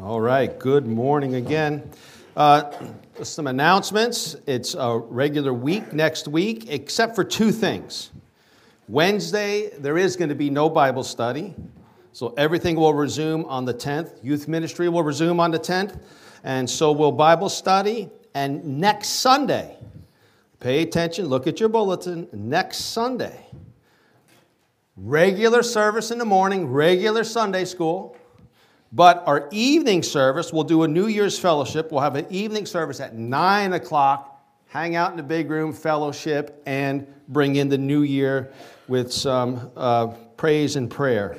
All right, good morning again. Uh, some announcements. It's a regular week next week, except for two things. Wednesday, there is going to be no Bible study, so everything will resume on the 10th. Youth ministry will resume on the 10th, and so will Bible study. And next Sunday, pay attention, look at your bulletin. Next Sunday, regular service in the morning, regular Sunday school. But our evening service, we'll do a New Year's fellowship. We'll have an evening service at 9 o'clock, hang out in the big room, fellowship, and bring in the new year with some uh, praise and prayer.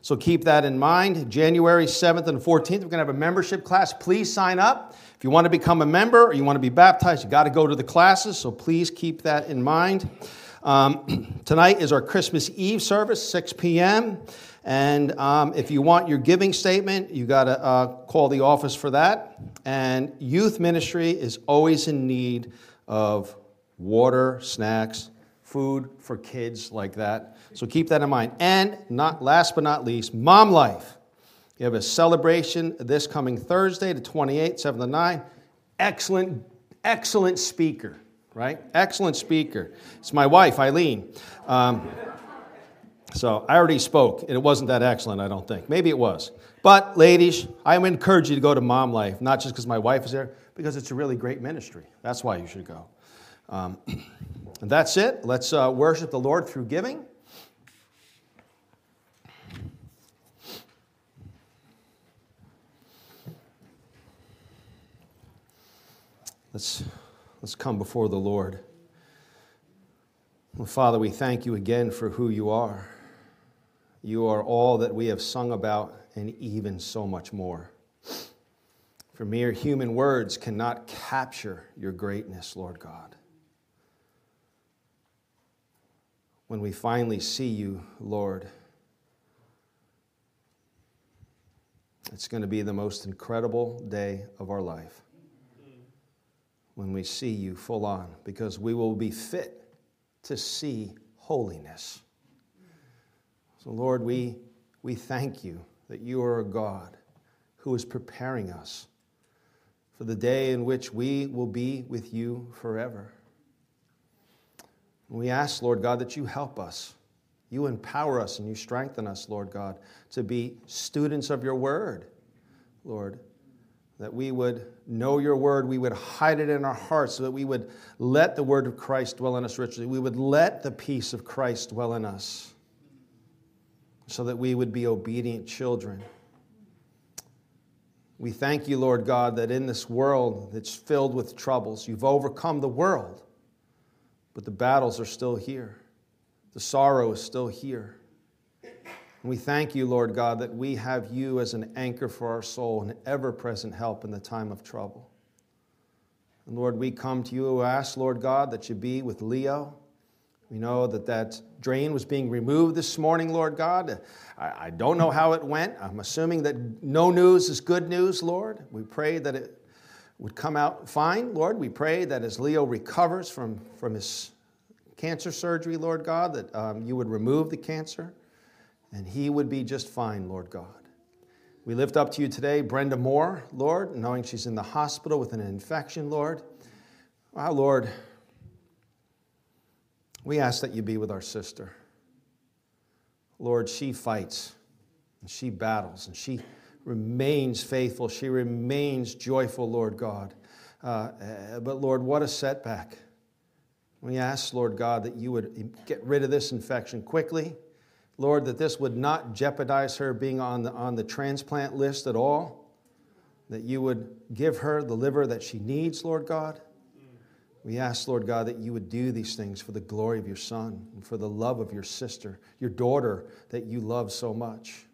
So keep that in mind. January 7th and 14th, we're going to have a membership class. Please sign up. If you want to become a member or you want to be baptized, you got to go to the classes, so please keep that in mind. Um, tonight is our Christmas Eve service, 6 p.m. And um, if you want your giving statement, you got to uh, call the office for that. And youth ministry is always in need of water, snacks, food for kids like that. So keep that in mind. And not last but not least, Mom Life. You have a celebration this coming Thursday, the 28th, 7 to 9. Excellent, excellent speaker, right? Excellent speaker. It's my wife, Eileen. Um, so I already spoke, and it wasn't that excellent, I don't think. Maybe it was. But, ladies, I encourage you to go to Mom Life, not just because my wife is there, because it's a really great ministry. That's why you should go. Um, and that's it. Let's uh, worship the Lord through giving. Let's, let's come before the Lord. Well, Father, we thank you again for who you are. You are all that we have sung about, and even so much more. For mere human words cannot capture your greatness, Lord God. When we finally see you, Lord, it's going to be the most incredible day of our life when we see you full on, because we will be fit to see holiness. So, Lord, we, we thank you that you are a God who is preparing us for the day in which we will be with you forever. We ask, Lord God, that you help us. You empower us and you strengthen us, Lord God, to be students of your word, Lord. That we would know your word, we would hide it in our hearts, so that we would let the word of Christ dwell in us richly. We would let the peace of Christ dwell in us so that we would be obedient children. We thank you, Lord God, that in this world that's filled with troubles, you've overcome the world, but the battles are still here. The sorrow is still here. And we thank you, Lord God, that we have you as an anchor for our soul, an ever present help in the time of trouble. And Lord, we come to you, ask, Lord God, that you be with Leo we know that that drain was being removed this morning, Lord God. I, I, don't know how it went. I'm assuming that no news is good news, Lord. We pray that it would come out fine, Lord. We pray that as Leo recovers from, from his cancer surgery, Lord God, that um, you would remove the cancer and he would be just fine, Lord God. We lift up to you today Brenda Moore, Lord, knowing she's in the hospital with an infection, Lord. Wow, Lord, we ask that you be with our sister. Lord, she fights and she battles and she remains faithful. She remains joyful, Lord God. Uh, uh, but Lord, what a setback. We ask, Lord God, that you would get rid of this infection quickly. Lord, that this would not jeopardize her being on the, on the transplant list at all. That you would give her the liver that she needs, Lord God. We ask, Lord God, that you would do these things for the glory of your Son and for the love of your sister, your daughter that you love so much.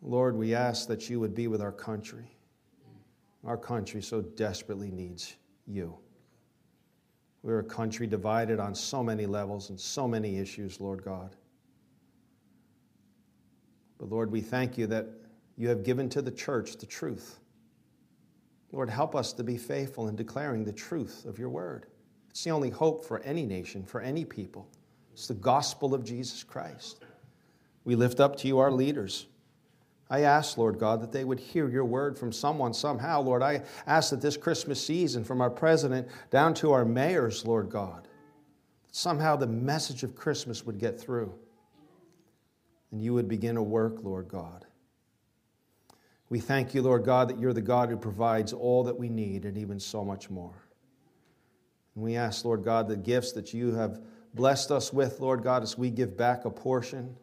Lord, we ask that you would be with our country. Our country so desperately needs you. We're a country divided on so many levels and so many issues, Lord God. But Lord, we thank you that you have given to the church the truth. Lord, help us to be faithful in declaring the truth of your word. It's the only hope for any nation, for any people. It's the gospel of Jesus Christ. We lift up to you our leaders. I ask, Lord God, that they would hear your word from someone somehow. Lord, I ask that this Christmas season, from our president down to our mayors, Lord God, somehow the message of Christmas would get through and you would begin a work, Lord God. We thank you, Lord God, that you're the God who provides all that we need and even so much more. And we ask, Lord God, the gifts that you have blessed us with, Lord God, as we give back a portion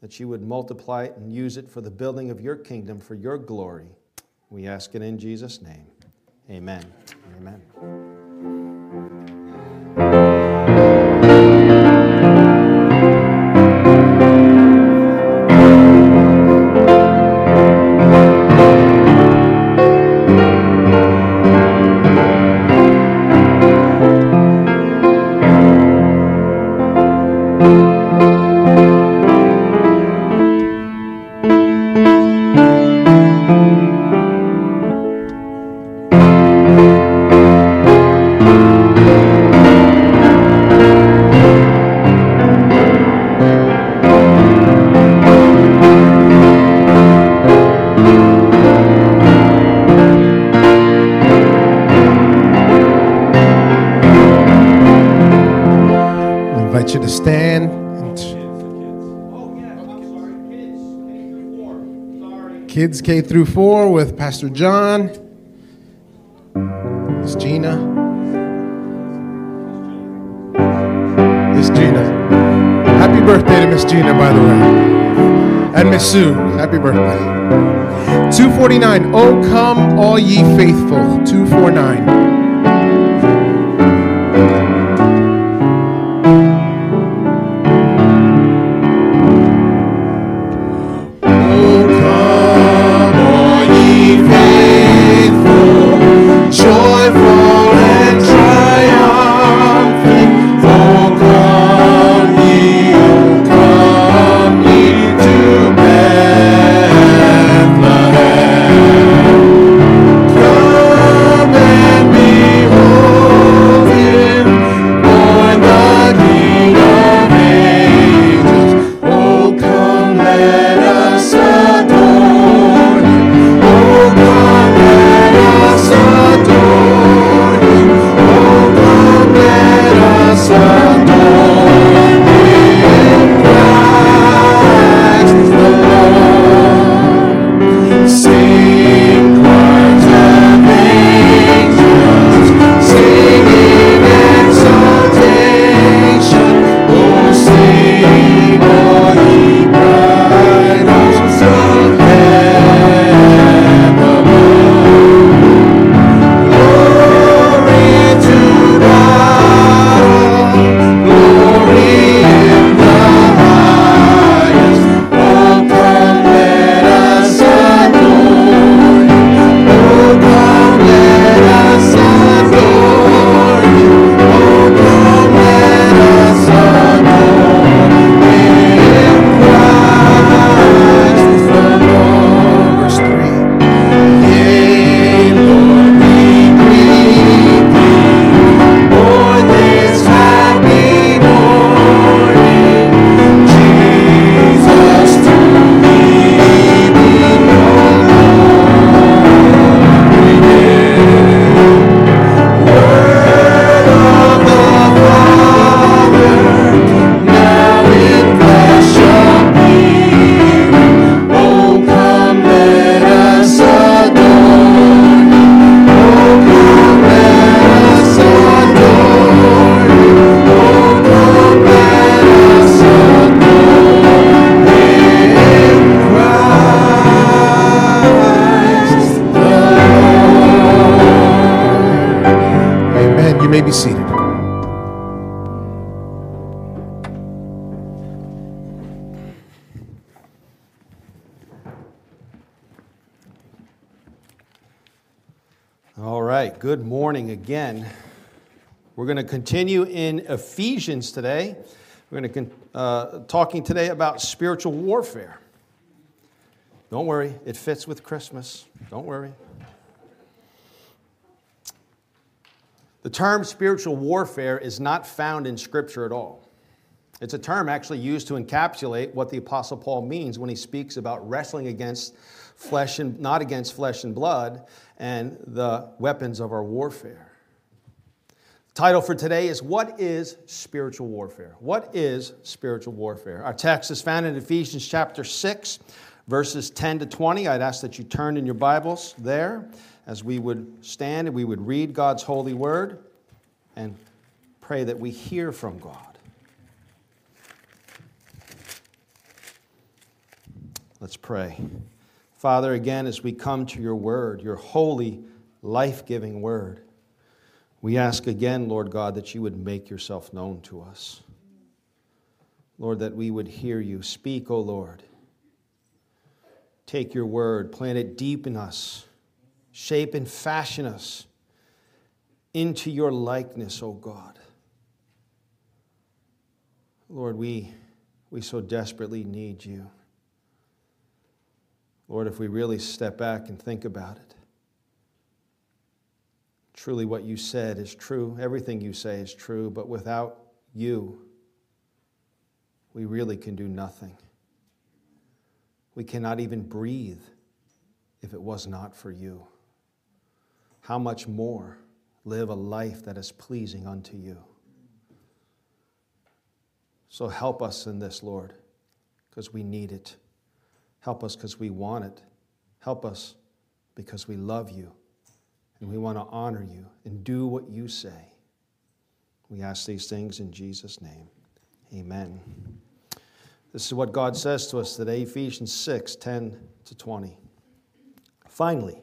that you would multiply it and use it for the building of your kingdom for your glory. We ask it in Jesus' name. Amen. Amen. Kids K through 4 with Pastor John, Miss Gina. Miss Gina. Happy birthday to Miss Gina, by the way. And Miss Sue, happy birthday. 249, Oh come all ye faithful. 249. Going to continue in Ephesians today. We're going to uh, talking today about spiritual warfare. Don't worry, it fits with Christmas. Don't worry. The term spiritual warfare is not found in Scripture at all. It's a term actually used to encapsulate what the Apostle Paul means when he speaks about wrestling against flesh and not against flesh and blood and the weapons of our warfare. Title for today is What is Spiritual Warfare? What is spiritual warfare? Our text is found in Ephesians chapter 6, verses 10 to 20. I'd ask that you turn in your Bibles there as we would stand and we would read God's holy word and pray that we hear from God. Let's pray. Father, again, as we come to your word, your holy, life giving word, we ask again, Lord God, that you would make yourself known to us. Lord, that we would hear you. Speak, O Lord. Take your word, plant it deep in us, shape and fashion us into your likeness, O God. Lord, we, we so desperately need you. Lord, if we really step back and think about it, truly what you said is true. Everything you say is true, but without you, we really can do nothing. We cannot even breathe if it was not for you. How much more live a life that is pleasing unto you? So help us in this, Lord, because we need it. Help us because we want it. Help us because we love you and we want to honor you and do what you say. We ask these things in Jesus' name. Amen. This is what God says to us today Ephesians 6 10 to 20. Finally,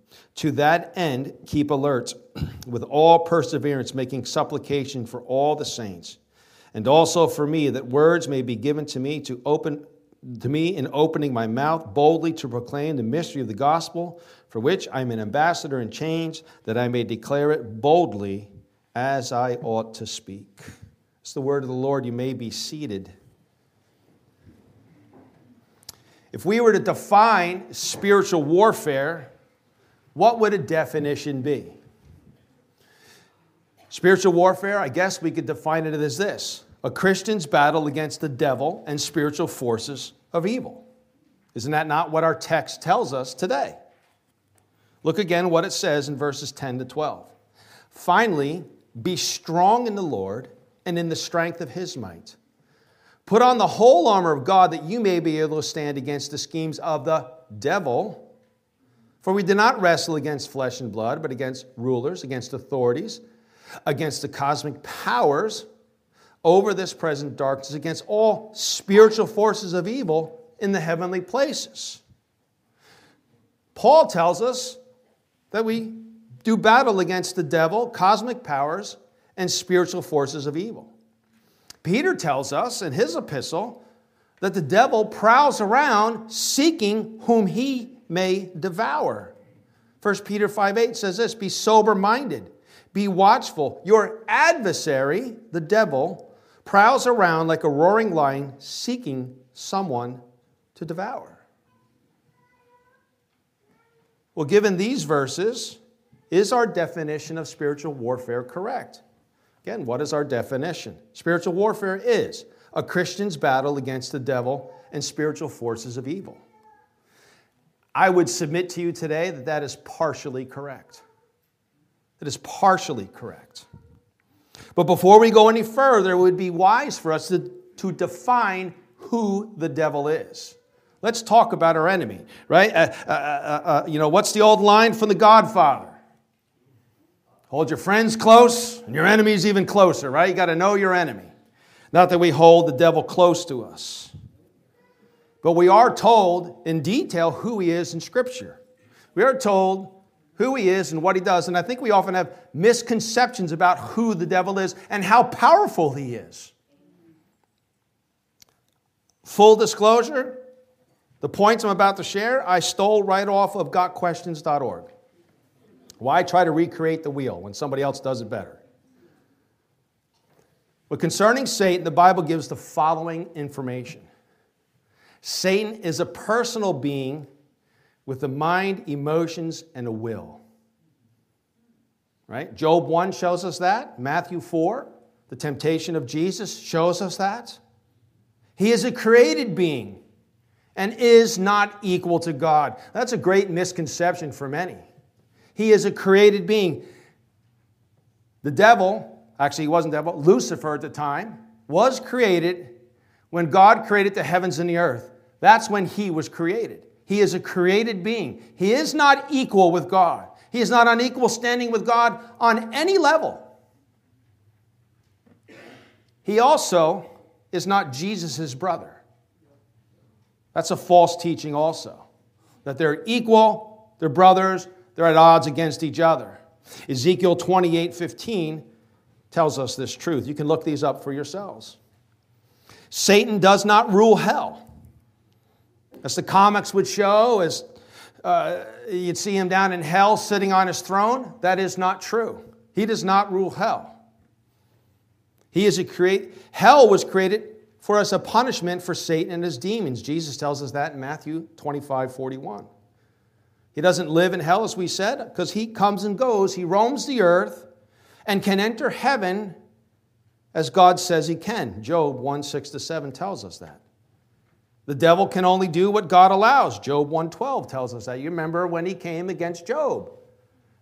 To that end, keep alert with all perseverance, making supplication for all the saints and also for me, that words may be given to me to open to me in opening my mouth boldly to proclaim the mystery of the gospel, for which I am an ambassador in chains, that I may declare it boldly as I ought to speak. It's the word of the Lord. You may be seated. If we were to define spiritual warfare, what would a definition be? Spiritual warfare, I guess we could define it as this a Christian's battle against the devil and spiritual forces of evil. Isn't that not what our text tells us today? Look again what it says in verses 10 to 12. Finally, be strong in the Lord and in the strength of his might. Put on the whole armor of God that you may be able to stand against the schemes of the devil. For we do not wrestle against flesh and blood, but against rulers, against authorities, against the cosmic powers over this present darkness, against all spiritual forces of evil in the heavenly places. Paul tells us that we do battle against the devil, cosmic powers, and spiritual forces of evil. Peter tells us in his epistle that the devil prowls around seeking whom he may devour. 1 Peter 5 8 says this Be sober minded, be watchful. Your adversary, the devil, prowls around like a roaring lion seeking someone to devour. Well, given these verses, is our definition of spiritual warfare correct? Again, what is our definition? Spiritual warfare is a Christian's battle against the devil and spiritual forces of evil. I would submit to you today that that is partially correct. That is partially correct. But before we go any further, it would be wise for us to, to define who the devil is. Let's talk about our enemy, right? Uh, uh, uh, uh, you know, what's the old line from The Godfather? Hold your friends close and your enemies even closer, right? You got to know your enemy. Not that we hold the devil close to us, but we are told in detail who he is in Scripture. We are told who he is and what he does, and I think we often have misconceptions about who the devil is and how powerful he is. Full disclosure, the points I'm about to share, I stole right off of gotquestions.org. Why try to recreate the wheel when somebody else does it better? But concerning Satan, the Bible gives the following information Satan is a personal being with a mind, emotions, and a will. Right? Job 1 shows us that. Matthew 4, the temptation of Jesus, shows us that. He is a created being and is not equal to God. That's a great misconception for many. He is a created being. The devil, actually, he wasn't devil, Lucifer at the time, was created when God created the heavens and the earth. That's when he was created. He is a created being. He is not equal with God. He is not on equal standing with God on any level. He also is not Jesus' brother. That's a false teaching, also. That they're equal, they're brothers, they're at odds against each other. Ezekiel 28 15 tells us this truth. You can look these up for yourselves. Satan does not rule hell. As the comics would show, as uh, you'd see him down in hell sitting on his throne, that is not true. He does not rule hell. He is a create hell was created for us a punishment for Satan and his demons. Jesus tells us that in Matthew 25, 41. He doesn't live in hell, as we said, because he comes and goes. He roams the earth and can enter heaven as God says he can. Job 1 6 to 7 tells us that. The devil can only do what God allows. Job 1:12 tells us that. You remember when he came against Job.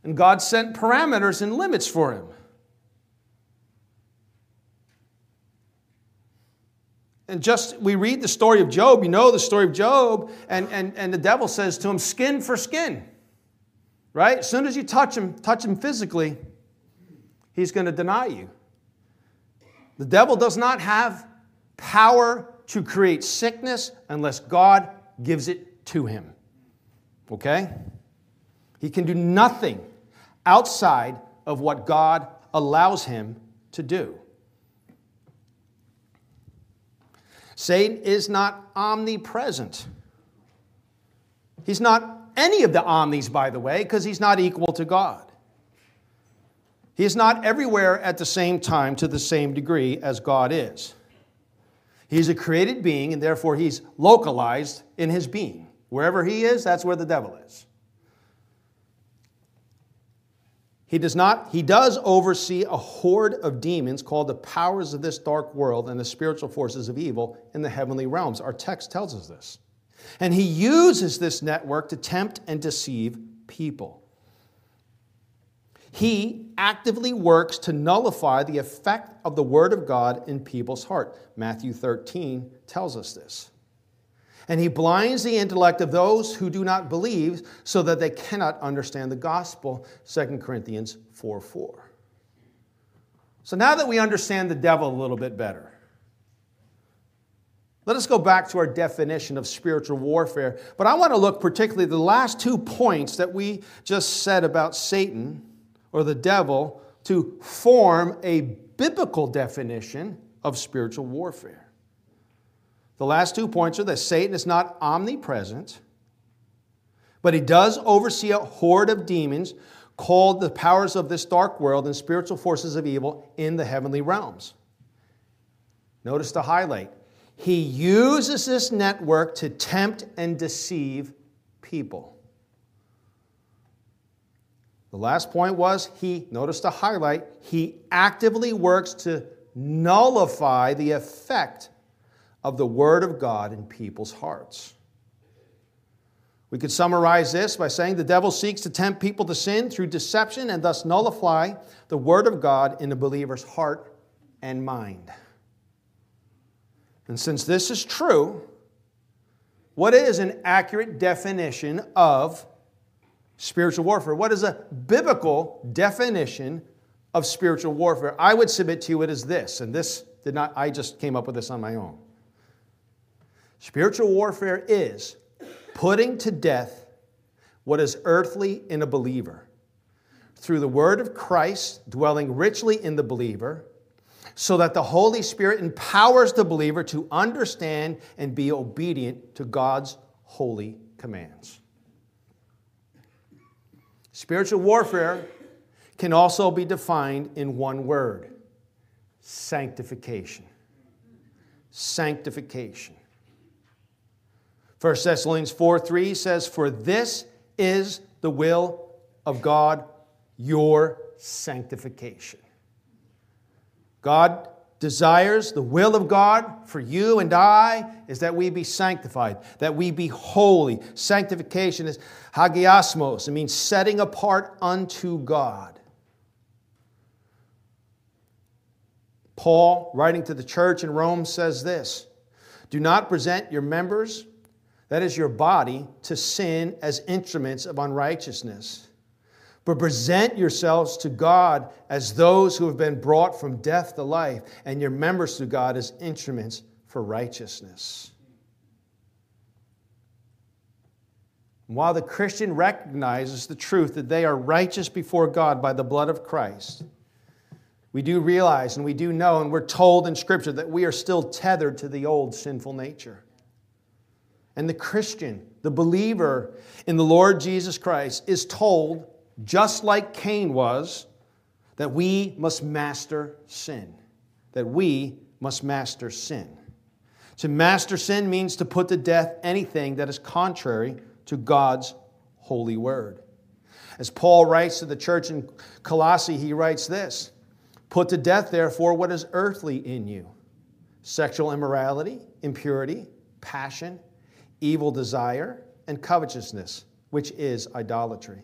And God sent parameters and limits for him. And just, we read the story of Job, you know the story of Job, and, and, and the devil says to him, skin for skin. Right? As soon as you touch him, touch him physically, he's going to deny you. The devil does not have power to create sickness unless God gives it to him. Okay? He can do nothing outside of what God allows him to do. Satan is not omnipresent. He's not any of the omnis, by the way, because he's not equal to God. He is not everywhere at the same time to the same degree as God is. He's a created being, and therefore he's localized in his being. Wherever he is, that's where the devil is. He does not, he does oversee a horde of demons called the powers of this dark world and the spiritual forces of evil in the heavenly realms. Our text tells us this. And he uses this network to tempt and deceive people. He actively works to nullify the effect of the word of God in people's heart. Matthew 13 tells us this. And he blinds the intellect of those who do not believe so that they cannot understand the gospel. 2 corinthians 4 4 so now that we understand the devil a little bit better let us go back to our definition of spiritual warfare. But i want to look particularly at the last two points that we just said about satan or the devil to form a biblical definition of spiritual warfare the last two points are that Satan is not omnipresent, but he does oversee a horde of demons called the powers of this dark world and spiritual forces of evil in the heavenly realms. Notice the highlight. He uses this network to tempt and deceive people. The last point was he, notice the highlight, he actively works to nullify the effect of the Word of God in people's hearts. We could summarize this by saying the devil seeks to tempt people to sin through deception and thus nullify the Word of God in the believer's heart and mind. And since this is true, What is an accurate definition of spiritual warfare? What is a biblical definition of spiritual warfare? I would submit to you it is this, and this did not, I just came up with this on my own. Spiritual warfare is putting to death what is earthly in a believer through the word of Christ dwelling richly in the believer so that the Holy Spirit empowers the believer to understand and be obedient to God's holy commands. Spiritual warfare can also be defined in one word sanctification. Sanctification. 1 Thessalonians 4 3 says, For this is the will of God, your sanctification. God desires, the will of God for you and I is that we be sanctified, that we be holy. Sanctification is hagiasmos, it means setting apart unto God. Paul, writing to the church in Rome, says this Do not present your members, that is your body, to sin as instruments of unrighteousness but present yourselves to God as those who have been brought from death to life, and your members to God as instruments for righteousness. While the Christian recognizes the truth that they are righteous before God by the blood of Christ, we do realize and we do know, and we're told in Scripture that we are still tethered to the old sinful nature. And the Christian, the believer in the Lord Jesus Christ, is told just like Cain was, that we must master sin. That we must master sin. To master sin means to put to death anything that is contrary to God's holy word. As Paul writes to the church in Colossae, he writes this Put to death, therefore, what is earthly in you sexual immorality, impurity, passion, evil desire, and covetousness, which is idolatry.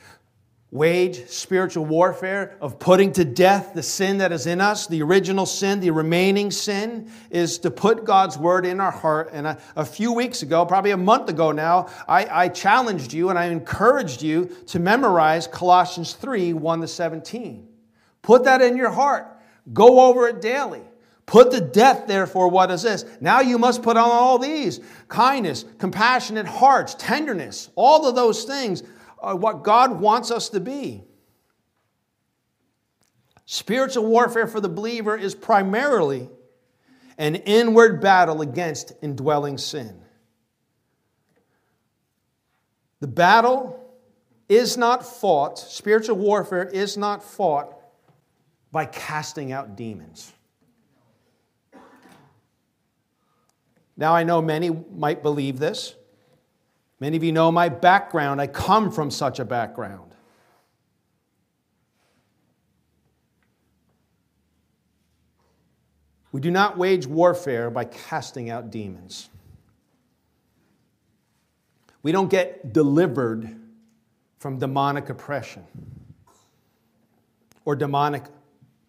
wage spiritual warfare of putting to death the sin that is in us, the original sin, the remaining sin, is to put God's word in our heart. And a, a few weeks ago, probably a month ago now, I, I, challenged you and I encouraged you to memorize Colossians 3 1 to 17. Put that in your heart. Go over it daily. Put to death, therefore, what is this? Now you must put on all these kindness, compassionate hearts, tenderness, all of those things uh, what God wants us to be. Spiritual warfare for the believer is primarily an inward battle against indwelling sin. The battle is not fought, spiritual warfare is not fought by casting out demons. Now, I know many might believe this. Many of you know my background. I come from such a background. We do not wage warfare by casting out demons. We don't get delivered from demonic oppression or demonic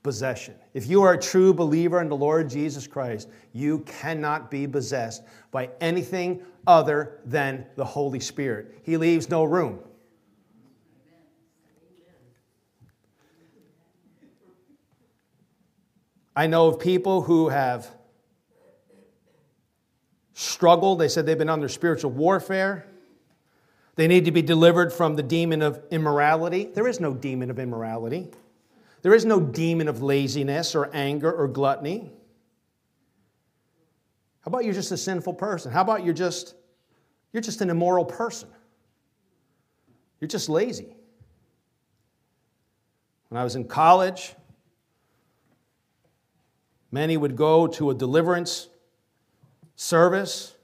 possession. If you are a true believer in the Lord Jesus Christ, you cannot be possessed by anything other than the Holy Spirit. He leaves no room. I know of people who have struggled. They said they've been under spiritual warfare. They need to be delivered from the demon of immorality. There is no demon of immorality. There is no demon of laziness or anger or gluttony. How about you're just a sinful person? How about you're just you're just an immoral person? You're just lazy. When I was in college, many would go to a deliverance service.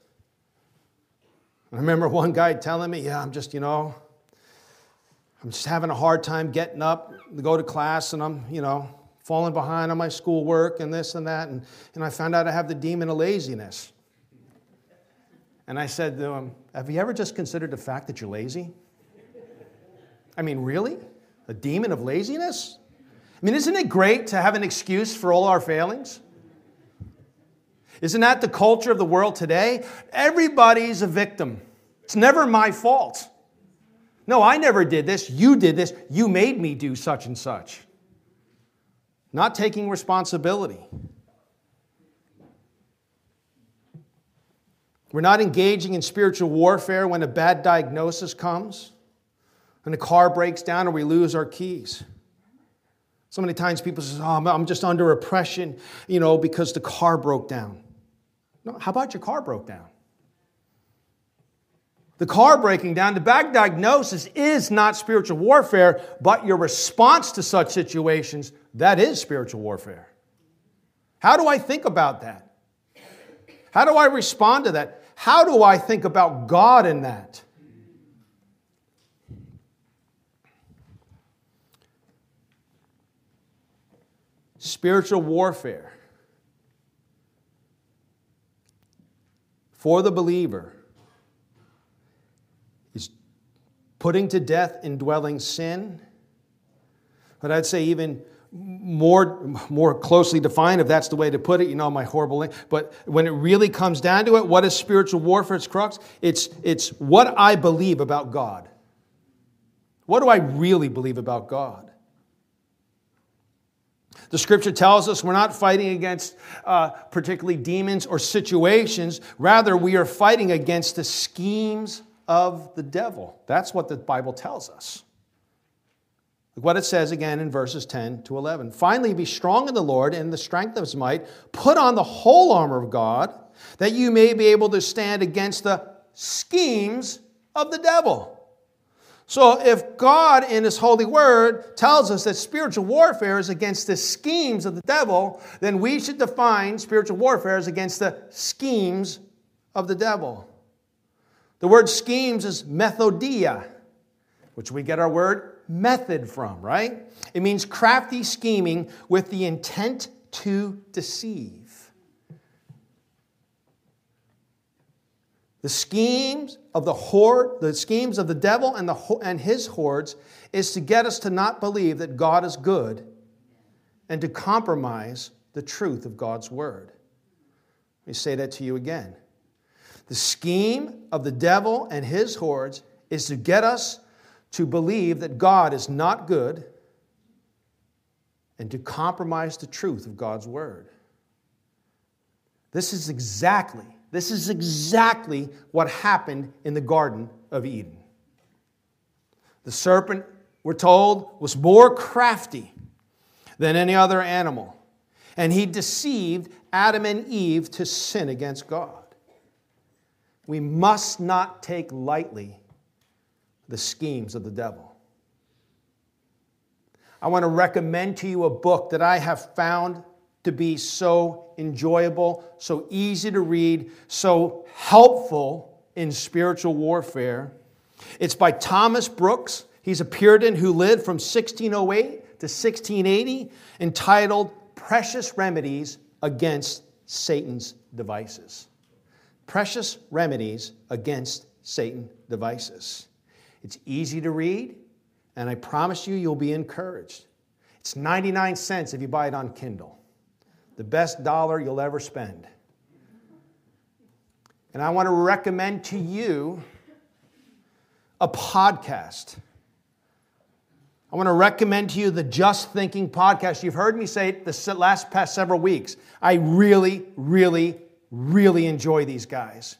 I remember one guy telling me, Yeah, I'm just, you know, I'm just having a hard time getting up to go to class, and I'm, you know, falling behind on my schoolwork and this and that. And, and I found out I have the demon of laziness. And I said to him, Have you ever just considered the fact that you're lazy? I mean, really? A demon of laziness? I mean, isn't it great to have an excuse for all our failings? Isn't that the culture of the world today? Everybody's a victim. It's never my fault. No, I never did this. You did this. You made me do such and such. Not taking responsibility. We're not engaging in spiritual warfare when a bad diagnosis comes, when the car breaks down, or we lose our keys. So many times people say, oh, I'm just under oppression, you know, because the car broke down. No, how about your car broke down? The car breaking down, the bad diagnosis is not spiritual warfare, but your response to such situations, that is spiritual warfare. How do I think about that? How do I respond to that? How do I think about God in that? Spiritual warfare for the believer is putting to death indwelling sin. But I'd say even more, more closely defined, if that's the way to put it, you know, my horrible name. But when it really comes down to it, what is spiritual warfare? Its crux? It's, it's what I believe about God. What do I really believe about God? The scripture tells us we're not fighting against uh, particularly demons or situations. Rather, we are fighting against the schemes of the devil. That's what the Bible tells us. What it says again in verses 10 to 11. Finally, be strong in the Lord and the strength of his might. Put on the whole armor of God, that you may be able to stand against the schemes of the devil. So, if God in His holy word tells us that spiritual warfare is against the schemes of the devil, then we should define spiritual warfare as against the schemes of the devil. The word schemes is methodia, which we get our word method from, right? It means crafty scheming with the intent to deceive. The schemes of the horde, the schemes of the devil and, the, and his hordes is to get us to not believe that God is good and to compromise the truth of God's word. Let me say that to you again. The scheme of the devil and his hordes is to get us to believe that God is not good and to compromise the truth of God's word. This is exactly, this is exactly what happened in the Garden of Eden. The serpent, we're told, was more crafty than any other animal, and he deceived Adam and Eve to sin against God. We must not take lightly the schemes of the devil. I want to recommend to you a book that I have found to be so enjoyable, so easy to read, so helpful in spiritual warfare. It's by Thomas Brooks. He's a Puritan who lived from 1608 to 1680, entitled Precious Remedies Against Satan's Devices. Precious Remedies Against Satan Devices. It's easy to read, and I promise you, you'll be encouraged. It's 99 cents if you buy it on Kindle. The best dollar you'll ever spend. And I want to recommend to you a podcast. I want to recommend to you the Just Thinking podcast. You've heard me say it the last past several weeks. I really, really, really enjoy these guys.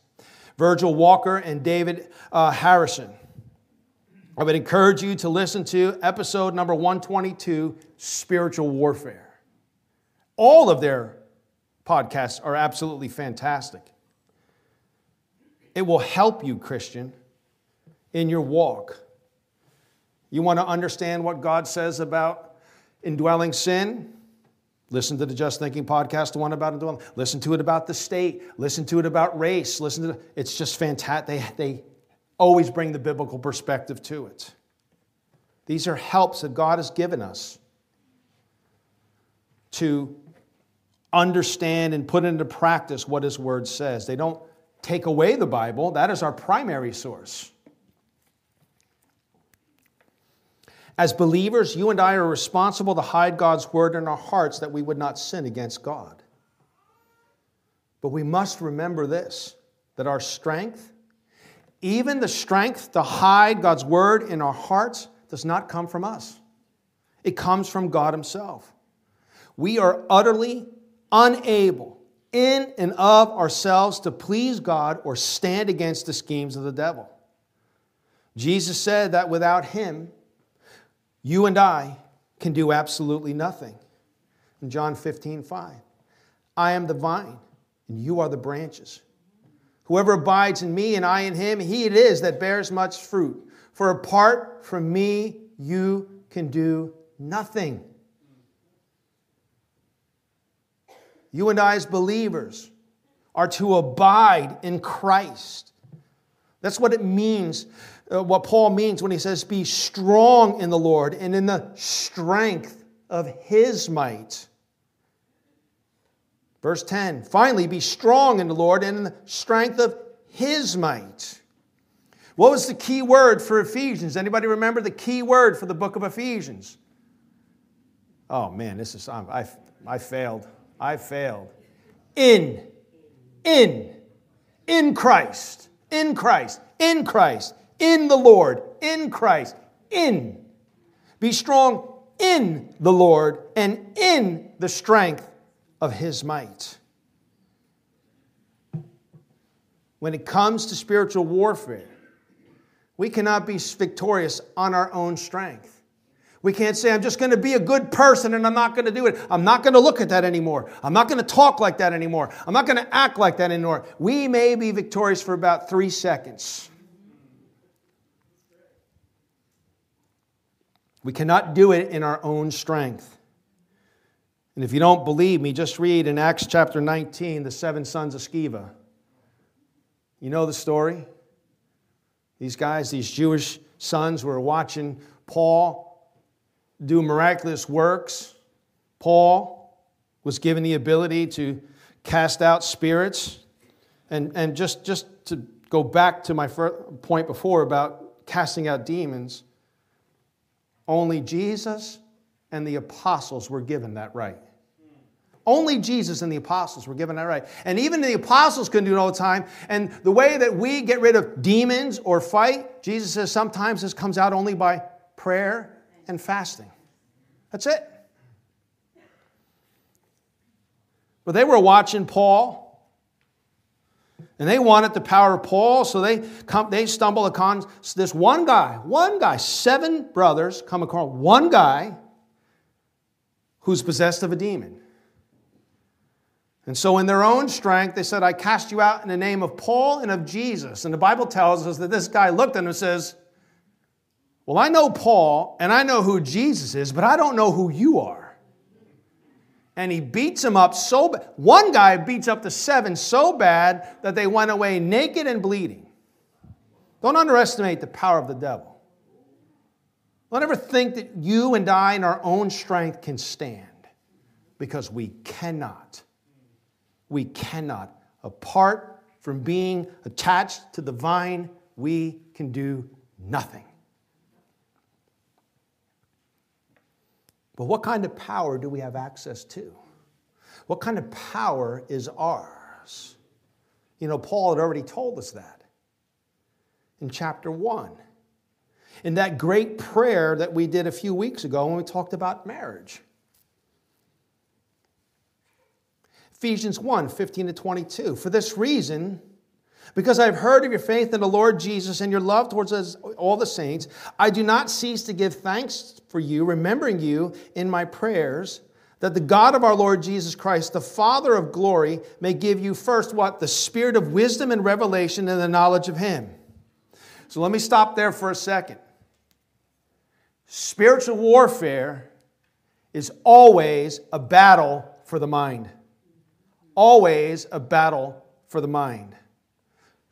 Virgil Walker and David uh, Harrison. I would encourage you to listen to episode number 122 Spiritual Warfare. All of their podcasts are absolutely fantastic. It will help you, Christian, in your walk. You want to understand what God says about indwelling sin? Listen to the Just Thinking podcast, the one about it. Listen to it about the state. Listen to it about race. Listen to it. It's just fantastic. They, they always bring the biblical perspective to it. These are helps that God has given us to understand and put into practice what His Word says. They don't take away the Bible, that is our primary source. As believers, you and I are responsible to hide God's word in our hearts that we would not sin against God. But we must remember this that our strength, even the strength to hide God's word in our hearts, does not come from us. It comes from God Himself. We are utterly unable in and of ourselves to please God or stand against the schemes of the devil. Jesus said that without Him, you and I can do absolutely nothing. In John 15, 5, I am the vine, and you are the branches. Whoever abides in me and I in him, he it is that bears much fruit. For apart from me, you can do nothing. You and I, as believers, are to abide in Christ. That's what it means uh, what Paul means when he says, Be strong in the Lord and in the strength of his might. Verse 10 Finally, be strong in the Lord and in the strength of his might. What was the key word for Ephesians? Anybody remember the key word for the book of Ephesians? Oh man, this is, I, I failed. I failed. In, in, in Christ, in Christ, in Christ, in the Lord, in Christ, in. Be strong in the Lord and in the strength of his might. When it comes to spiritual warfare, we cannot be victorious on our own strength. We can't say, I'm just going to be a good person and I'm not going to do it. I'm not going to look at that anymore. I'm not going to talk like that anymore. I'm not going to act like that anymore. We may be victorious for about three seconds. We cannot do it in our own strength. And if you don't believe me, just read in Acts chapter 19 the seven sons of Sceva. You know the story? These guys, these Jewish sons, were watching Paul do miraculous works. Paul was given the ability to cast out spirits. And, and just, just to go back to my point before about casting out demons, only Jesus and the apostles were given that right. Only Jesus and the apostles were given that right. And even the apostles couldn't do it all the time. And the way that we get rid of demons or fight, Jesus says sometimes this comes out only by prayer and fasting. That's it. But they were watching Paul and they wanted the power of Paul, so they, come, they stumble upon this one guy, one guy, seven brothers come across one guy who's possessed of a demon. And so, in their own strength, they said, I cast you out in the name of Paul and of Jesus. And the Bible tells us that this guy looked at him and says, Well, I know Paul and I know who Jesus is, but I don't know who you are and he beats him up so bad. One guy beats up the seven so bad that they went away naked and bleeding. Don't underestimate the power of the devil. Don't ever think that you and I, in our own strength, can stand because we cannot. We cannot. Apart from being attached to the vine, we can do nothing. But what kind of power do we have access to? What kind of power is ours? You know, Paul had already told us that in chapter 1. In that great prayer that we did a few weeks ago when we talked about marriage. Ephesians 1 15 to 22. For this reason, because I have heard of your faith in the Lord Jesus and your love towards us, all the saints, I do not cease to give thanks for you, remembering you in my prayers, that the God of our Lord Jesus Christ, the Father of glory, may give you first what? The spirit of wisdom and revelation and the knowledge of Him. So let me stop there for a second. Spiritual warfare is always a battle for the mind. Always a battle for the mind.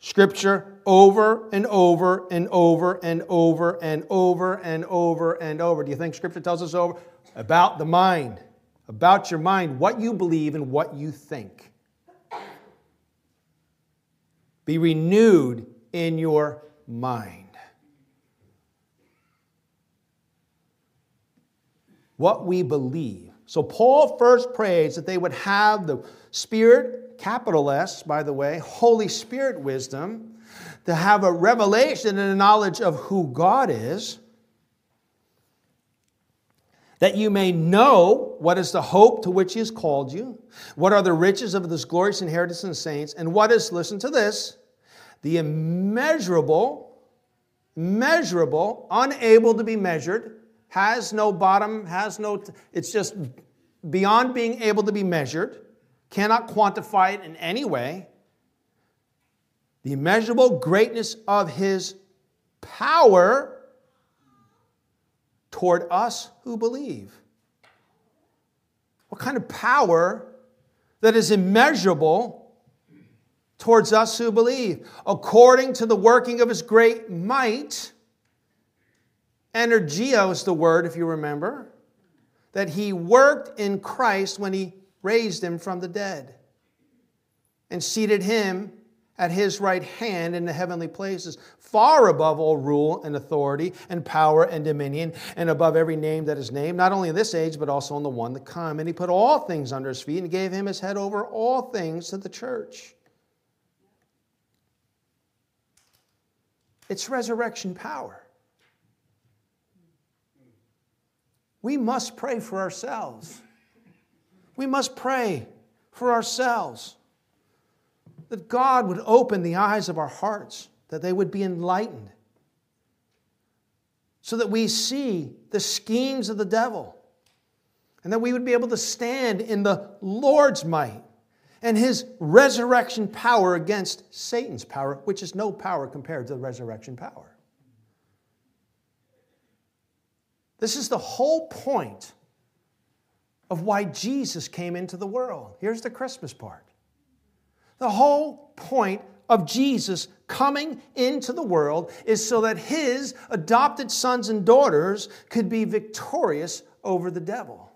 Scripture over and over and over and over and over and over and over. Do you think Scripture tells us over? About the mind, about your mind, what you believe and what you think. Be renewed in your mind. What we believe. So, Paul first prays that they would have the Spirit, capital S, by the way, Holy Spirit wisdom, to have a revelation and a knowledge of who God is, that you may know what is the hope to which He has called you, what are the riches of this glorious inheritance in the saints, and what is, listen to this, the immeasurable, measurable, unable to be measured, has no bottom, has no, it's just beyond being able to be measured, cannot quantify it in any way. The immeasurable greatness of his power toward us who believe. What kind of power that is immeasurable towards us who believe? According to the working of his great might, Energio is the word, if you remember, that he worked in Christ when he raised him from the dead and seated him at his right hand in the heavenly places, far above all rule and authority and power and dominion, and above every name that is named, not only in this age, but also in the one to come. And he put all things under his feet and gave him his head over all things to the church. It's resurrection power. we must pray for ourselves. We must pray for ourselves that God would open the eyes of our hearts, that they would be enlightened, so that we see the schemes of the devil, and that we would be able to stand in the Lord's might and his resurrection power against Satan's power, which is no power compared to the resurrection power. This is the whole point of why Jesus came into the world. Here's the Christmas part. The whole point of Jesus coming into the world is so that his adopted sons and daughters could be victorious over the devil.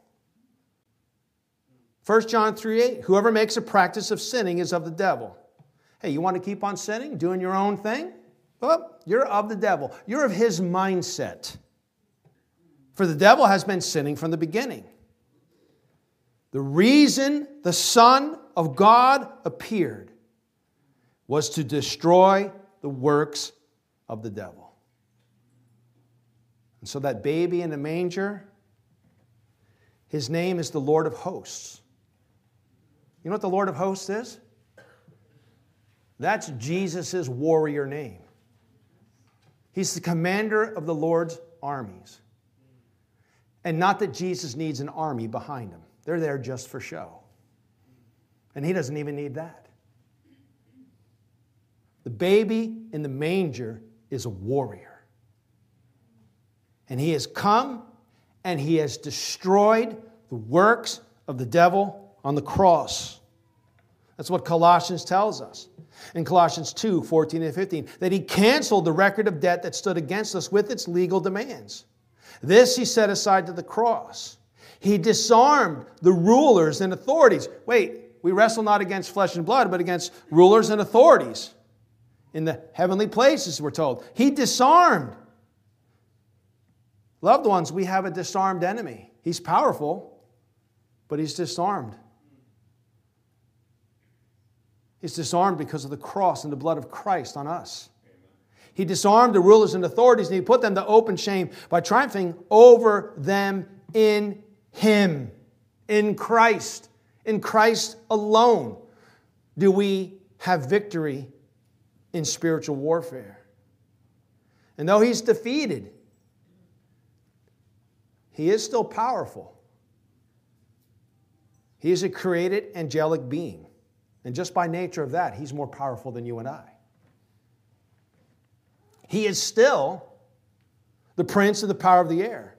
1 John 3 8, whoever makes a practice of sinning is of the devil. Hey, you want to keep on sinning, doing your own thing? Well, you're of the devil. You're of his mindset. For the devil has been sinning from the beginning. The reason the Son of God appeared was to destroy the works of the devil. And so that baby in the manger, his name is the Lord of hosts. You know what the Lord of hosts is? That's Jesus' warrior name. He's the commander of the Lord's armies. And not that Jesus needs an army behind him, they're there just for show. And he doesn't even need that. The baby in the manger is a warrior. And he has come and he has destroyed the works of the devil on the cross. That's what Colossians tells us. In Colossians 2 14 and 15, that he canceled the record of debt that stood against us with its legal demands this he set aside to the cross. He disarmed the rulers and authorities. Wait, we wrestle not against flesh and blood, but against rulers and authorities in the heavenly places, we're told. He disarmed. Loved ones, we have a disarmed enemy. He's powerful, but he's disarmed. He's disarmed because of the cross and the blood of Christ on us. He disarmed the rulers and authorities and he put them to open shame by triumphing over them in Him, in Christ. In Christ alone do we have victory in spiritual warfare. And though He's defeated, He is still powerful. He is a created angelic being. And just by nature of that, He's more powerful than you and I. He is still the prince of the power of the air.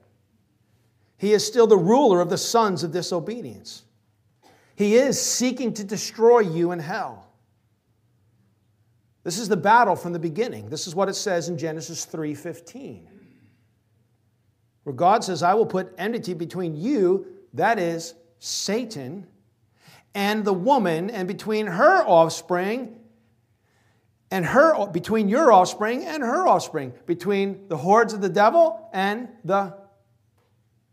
He is still the ruler of the sons of disobedience. He is seeking to destroy you in hell. This is the battle from the beginning. This is what it says in Genesis 3:15. Where God says, "I will put enmity between you, that is Satan, and the woman, and between her offspring and her between your offspring and her offspring, between the hordes of the devil and the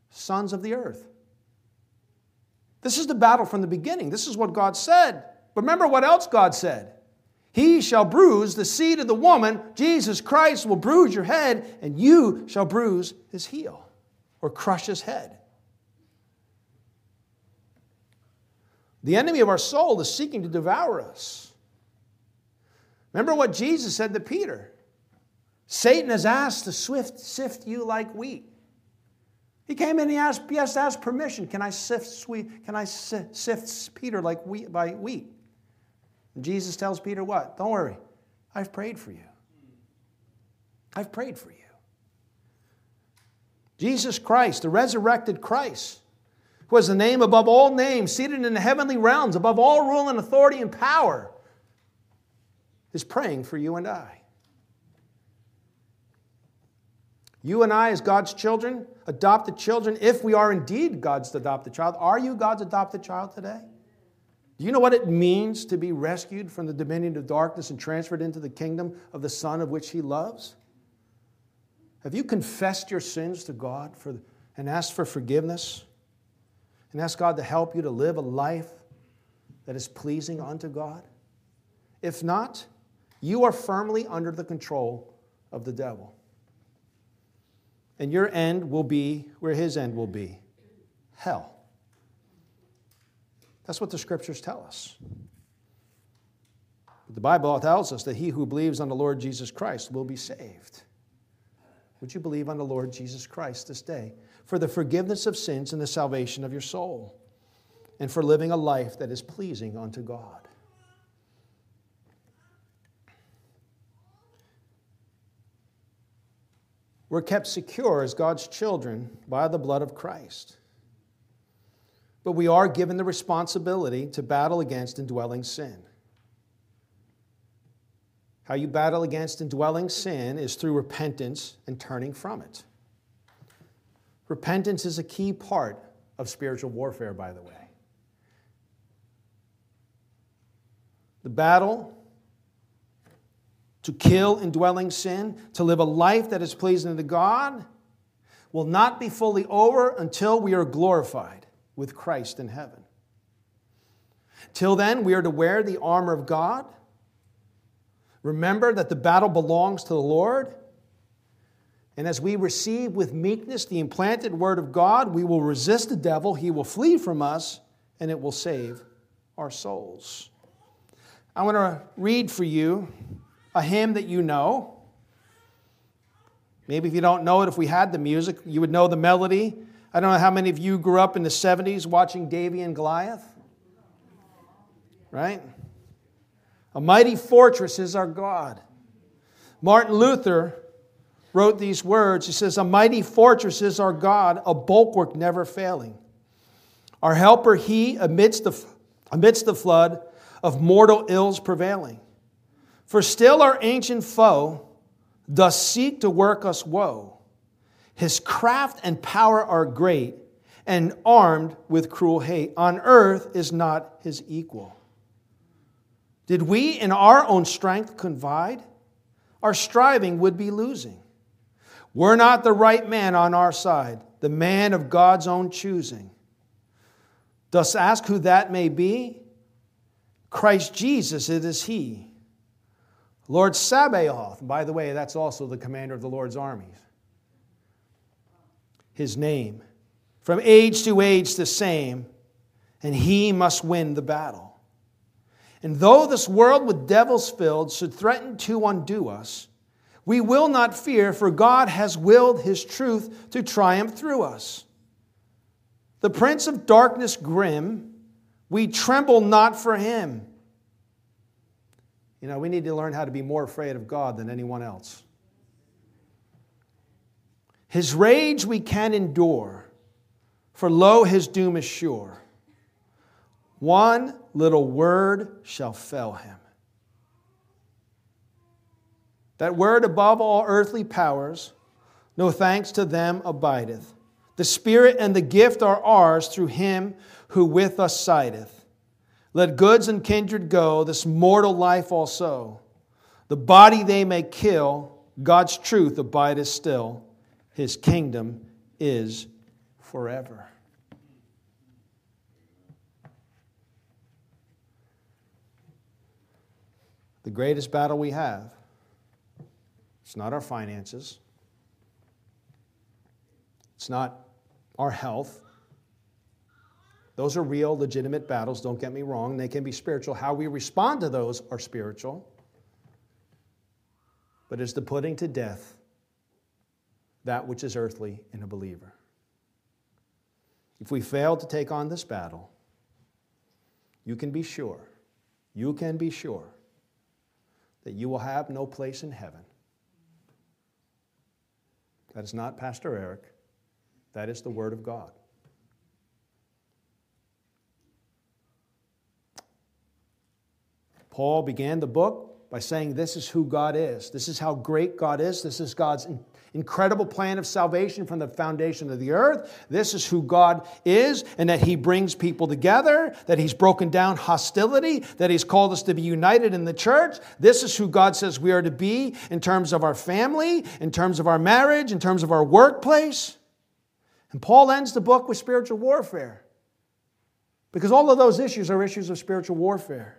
sons of the earth. This is the battle from the beginning. This is what God said. Remember what else God said. He shall bruise the seed of the woman. Jesus Christ will bruise your head, and you shall bruise his heel or crush his head. The enemy of our soul is seeking to devour us. Remember what Jesus said to Peter Satan has asked to swift sift you like wheat. He came in, he asked, he has to ask permission. Can I sift sweet, can I sift Peter like wheat by wheat? And Jesus tells Peter what? Don't worry. I've prayed for you. I've prayed for you. Jesus Christ, the resurrected Christ, who has the name above all names, seated in the heavenly realms, above all rule and authority and power, is praying for you and I. You and I, as God's children, adopted children, if we are indeed God's adopted child, are you God's adopted child today? Do you know what it means to be rescued from the dominion of darkness and transferred into the kingdom of the Son of which He loves? Have you confessed your sins to God for, and asked for forgiveness? And asked God to help you to live a life that is pleasing unto God? If not, you are firmly under the control of the devil and your end will be where his end will be hell. That's what the scriptures tell us. The Bible tells us that he who believes on the Lord Jesus Christ will be saved. Would you believe on the Lord Jesus Christ this day for the forgiveness of sins and the salvation of your soul, and for living a life that is pleasing unto God? We're kept secure as God's children by the blood of Christ. But we are given the responsibility to battle against indwelling sin. How you battle against indwelling sin is through repentance and turning from it. Repentance is a key part of spiritual warfare, by the way. The battle to kill indwelling sin, to live a life that is pleasing to God, will not be fully over until we are glorified with Christ in heaven. Till then, we are to wear the armor of God. Remember that the battle belongs to the Lord. And as we receive with meekness the implanted word of God, we will resist the devil, he will flee from us, and it will save our souls. I want to read for you a hymn that you know. Maybe if you don't know it, if we had the music, you would know the melody. I don't know how many of you grew up in the 70s watching Davey and Goliath. Right? A mighty fortress is our God. Martin Luther wrote these words. He says, A mighty fortress is our God, a bulwark never failing. Our helper, he, amidst the, amidst the flood of mortal ills prevailing. For still our ancient foe does seek to work us woe. His craft and power are great, and armed with cruel hate. On earth is not his equal. Did we in our own strength confide? Our striving would be losing. We're not the right man on our side, the man of God's own choosing. Dost ask who that may be? Christ Jesus, it is He Lord Sabaoth, by the way, that's also the commander of the Lord's armies. His name. From age to age the same, and he must win the battle. And though this world with devils filled should threaten to undo us, we will not fear, for God has willed his truth to triumph through us. The prince of darkness grim, we tremble not for him. You know, we need to learn how to be more afraid of God than anyone else. His rage we can endure, For lo, his doom is sure. One little word shall fell him. That word above all earthly powers, no thanks to them abideth. The Spirit and the gift are ours through him who with us sideth. Let goods and kindred go, this mortal life also. The body they may kill, God's truth abideth still. His kingdom is forever. The greatest battle we have it's not our finances. It's not our health. Those are real, legitimate battles, don't get me wrong. They can be spiritual. How we respond to those are spiritual. But it's the putting to death that which is earthly in a believer. If we fail to take on this battle, you can be sure, you can be sure that you will have no place in heaven that is not Pastor Eric. That is the Word of God. Paul began the book by saying, This is who God is. This is how great God is. This is God's incredible plan of salvation from the foundation of the earth. This is who God is, and that He brings people together, that He's broken down hostility, that He's called us to be united in the church. This is who God says we are to be in terms of our family, in terms of our marriage, in terms of our workplace. And Paul ends the book with spiritual warfare. Because all of those issues are issues of spiritual warfare.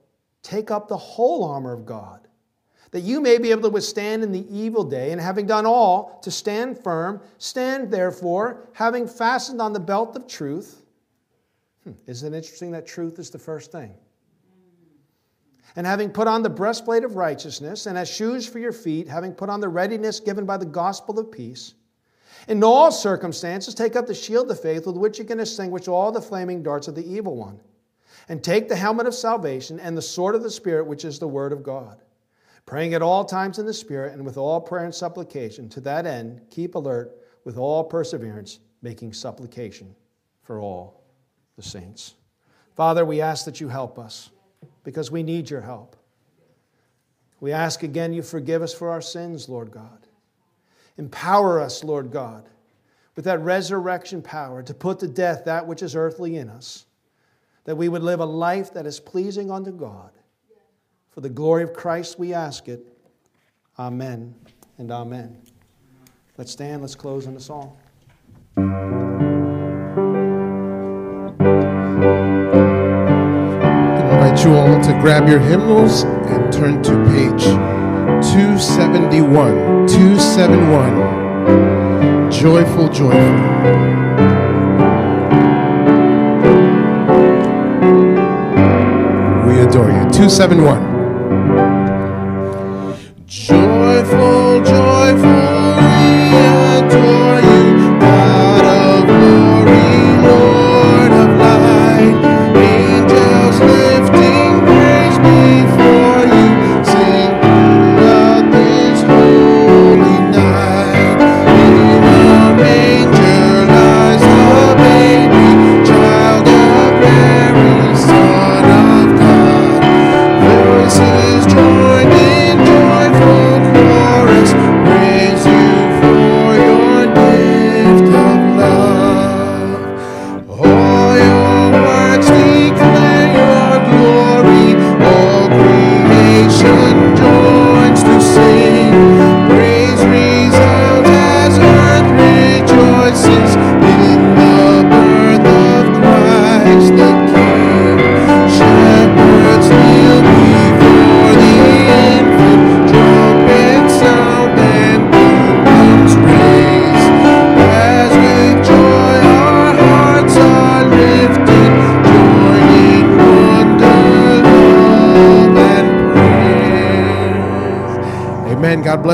take up the whole armor of God that you may be able to withstand in the evil day, and having done all, to stand firm. Stand therefore, having fastened on the belt of truth. Hmm, isn't it interesting that truth is the first thing? And having put on the breastplate of righteousness, and as shoes for your feet, having put on the readiness given by the gospel of peace. In all circumstances, take up the shield of faith with which you can extinguish all the flaming darts of the evil one. And take the helmet of salvation and the sword of the Spirit, which is the word of God praying at all times in the Spirit and with all prayer and supplication. To that end, keep alert with all perseverance, making supplication for all the saints. Father, we ask that you help us because we need your help. We ask again you forgive us for our sins, Lord God. Empower us, Lord God, with that resurrection power to put to death that which is earthly in us, that we would live a life that is pleasing unto God for the glory of Christ, we ask it. Amen and amen. Let's stand, let's close in a song. I invite you all to grab your hymnals and turn to page 271. 271. Joyful, joyful. You. 271. Joyful, joyful, adore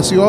You all.